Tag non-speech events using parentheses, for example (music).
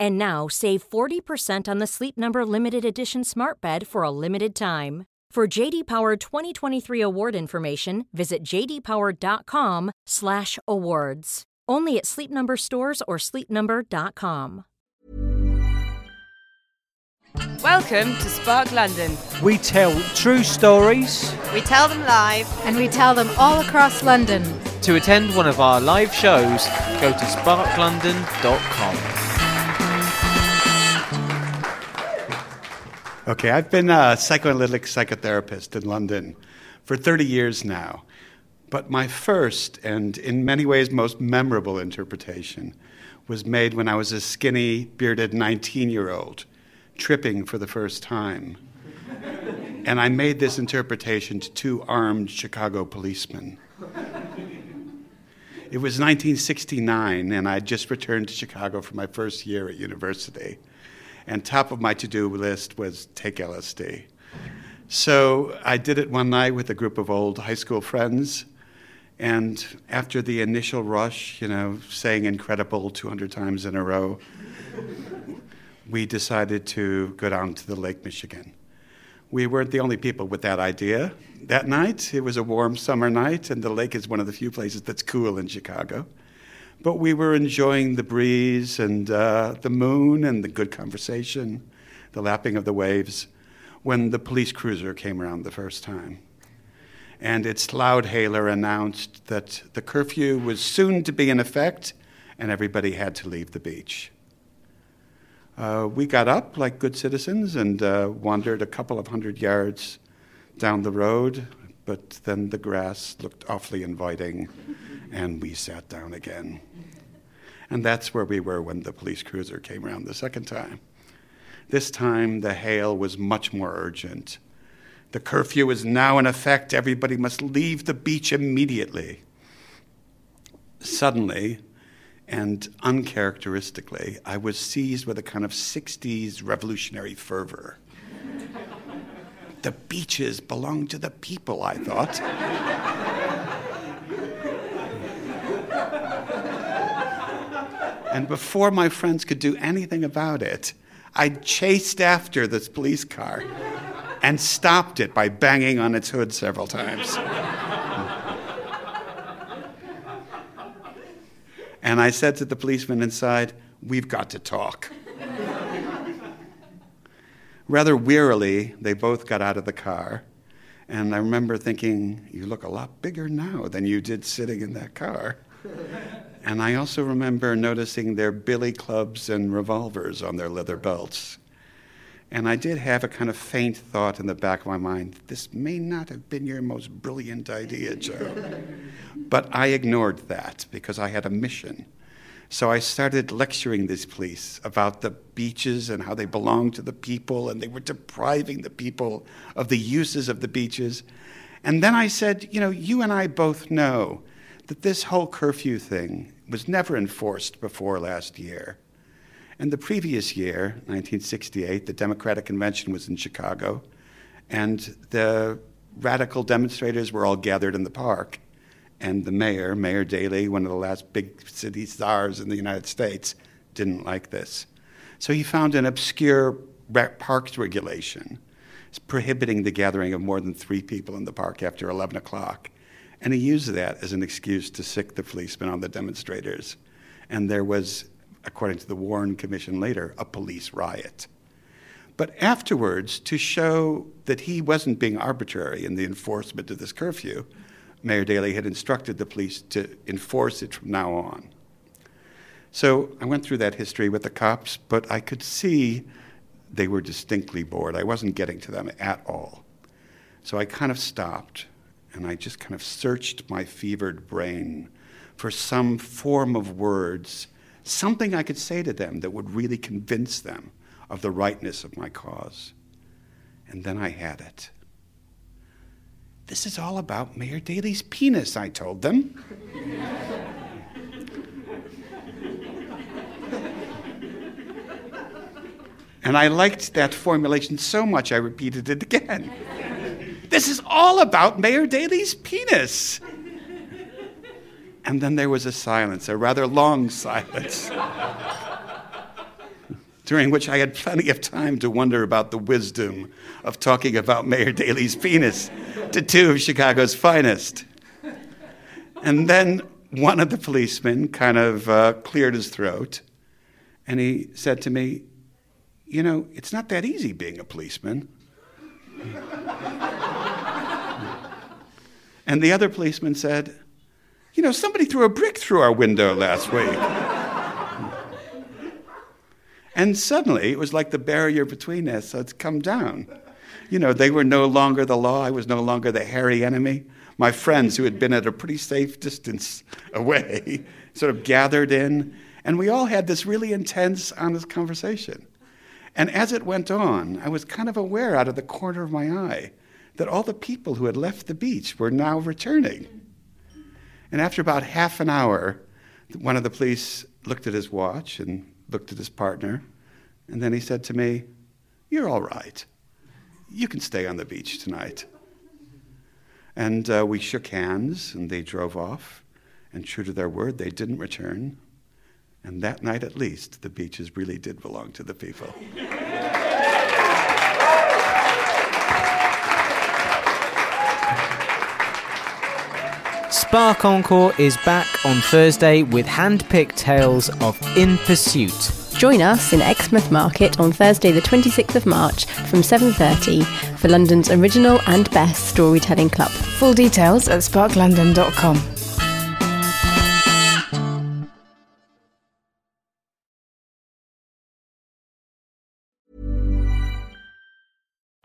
And now save 40% on the Sleep Number limited edition Smart Bed for a limited time. For JD Power 2023 award information, visit jdpower.com/awards. Only at Sleep Number stores or sleepnumber.com. Welcome to Spark London. We tell true stories. We tell them live. And we tell them all across London. To attend one of our live shows, go to sparklondon.com. Okay, I've been a psychoanalytic psychotherapist in London for 30 years now. But my first and in many ways most memorable interpretation was made when I was a skinny, bearded 19 year old tripping for the first time. and I made this interpretation to two armed Chicago policemen. It was 1969, and I'd just returned to Chicago for my first year at university. And top of my to do list was take LSD. So I did it one night with a group of old high school friends. And after the initial rush, you know, saying incredible 200 times in a row, we decided to go down to the Lake Michigan. We weren't the only people with that idea. That night, it was a warm summer night, and the lake is one of the few places that's cool in Chicago. But we were enjoying the breeze and uh, the moon and the good conversation, the lapping of the waves, when the police cruiser came around the first time. And its loud hailer announced that the curfew was soon to be in effect and everybody had to leave the beach. Uh, we got up like good citizens and uh, wandered a couple of hundred yards down the road, but then the grass looked awfully inviting, and we sat down again. And that's where we were when the police cruiser came around the second time. This time, the hail was much more urgent. The curfew is now in effect. Everybody must leave the beach immediately. Suddenly, and uncharacteristically, I was seized with a kind of 60s revolutionary fervor. (laughs) the beaches belong to the people, I thought. And before my friends could do anything about it, I chased after this police car and stopped it by banging on its hood several times. And I said to the policeman inside, We've got to talk. Rather wearily, they both got out of the car. And I remember thinking, You look a lot bigger now than you did sitting in that car. And I also remember noticing their billy clubs and revolvers on their leather belts. And I did have a kind of faint thought in the back of my mind this may not have been your most brilliant idea, Joe. (laughs) but I ignored that because I had a mission. So I started lecturing these police about the beaches and how they belonged to the people and they were depriving the people of the uses of the beaches. And then I said, you know, you and I both know that this whole curfew thing was never enforced before last year. And the previous year, 1968, the Democratic Convention was in Chicago, and the radical demonstrators were all gathered in the park. And the mayor, Mayor Daley, one of the last big city czars in the United States, didn't like this. So he found an obscure parks regulation prohibiting the gathering of more than three people in the park after 11 o'clock. And he used that as an excuse to sick the policemen on the demonstrators. And there was according to the Warren Commission later, a police riot. But afterwards, to show that he wasn't being arbitrary in the enforcement of this curfew, Mayor Daley had instructed the police to enforce it from now on. So I went through that history with the cops, but I could see they were distinctly bored. I wasn't getting to them at all. So I kind of stopped and I just kind of searched my fevered brain for some form of words, something I could say to them that would really convince them of the rightness of my cause. And then I had it. This is all about Mayor Daley's penis, I told them. and I liked that formulation so much I repeated it again. This is all about Mayor Daley's penis. And then there was a silence, a rather long silence, (laughs) during which I had plenty of time to wonder about the wisdom of talking about Mayor Daley's penis to two of Chicago's finest. And then one of the policemen kind of uh, cleared his throat and he said to me, You know, it's not that easy being a policeman. And the other policeman said, You know, somebody threw a brick through our window last week. and suddenly it was like the barrier between us had come down. You know, they were no longer the law, I was no longer the hairy enemy. My friends, who had been at a pretty safe distance away, (laughs) sort of gathered in, and we all had this really intense, honest conversation. And as it went on, I was kind of aware out of the corner of my eye that all the people who had left the beach were now returning. And after about half an hour, one of the police looked at his watch and looked at his partner, and then he said to me, You're all right. You can stay on the beach tonight. And uh, we shook hands, and they drove off. And true to their word, they didn't return. And that night, at least, the beaches really did belong to the people. (laughs) Spark Encore is back on Thursday with hand-picked tales of In Pursuit. Join us in Exmouth Market on Thursday the 26th of March from 7.30 for London's original and best storytelling club. Full details at sparklondon.com.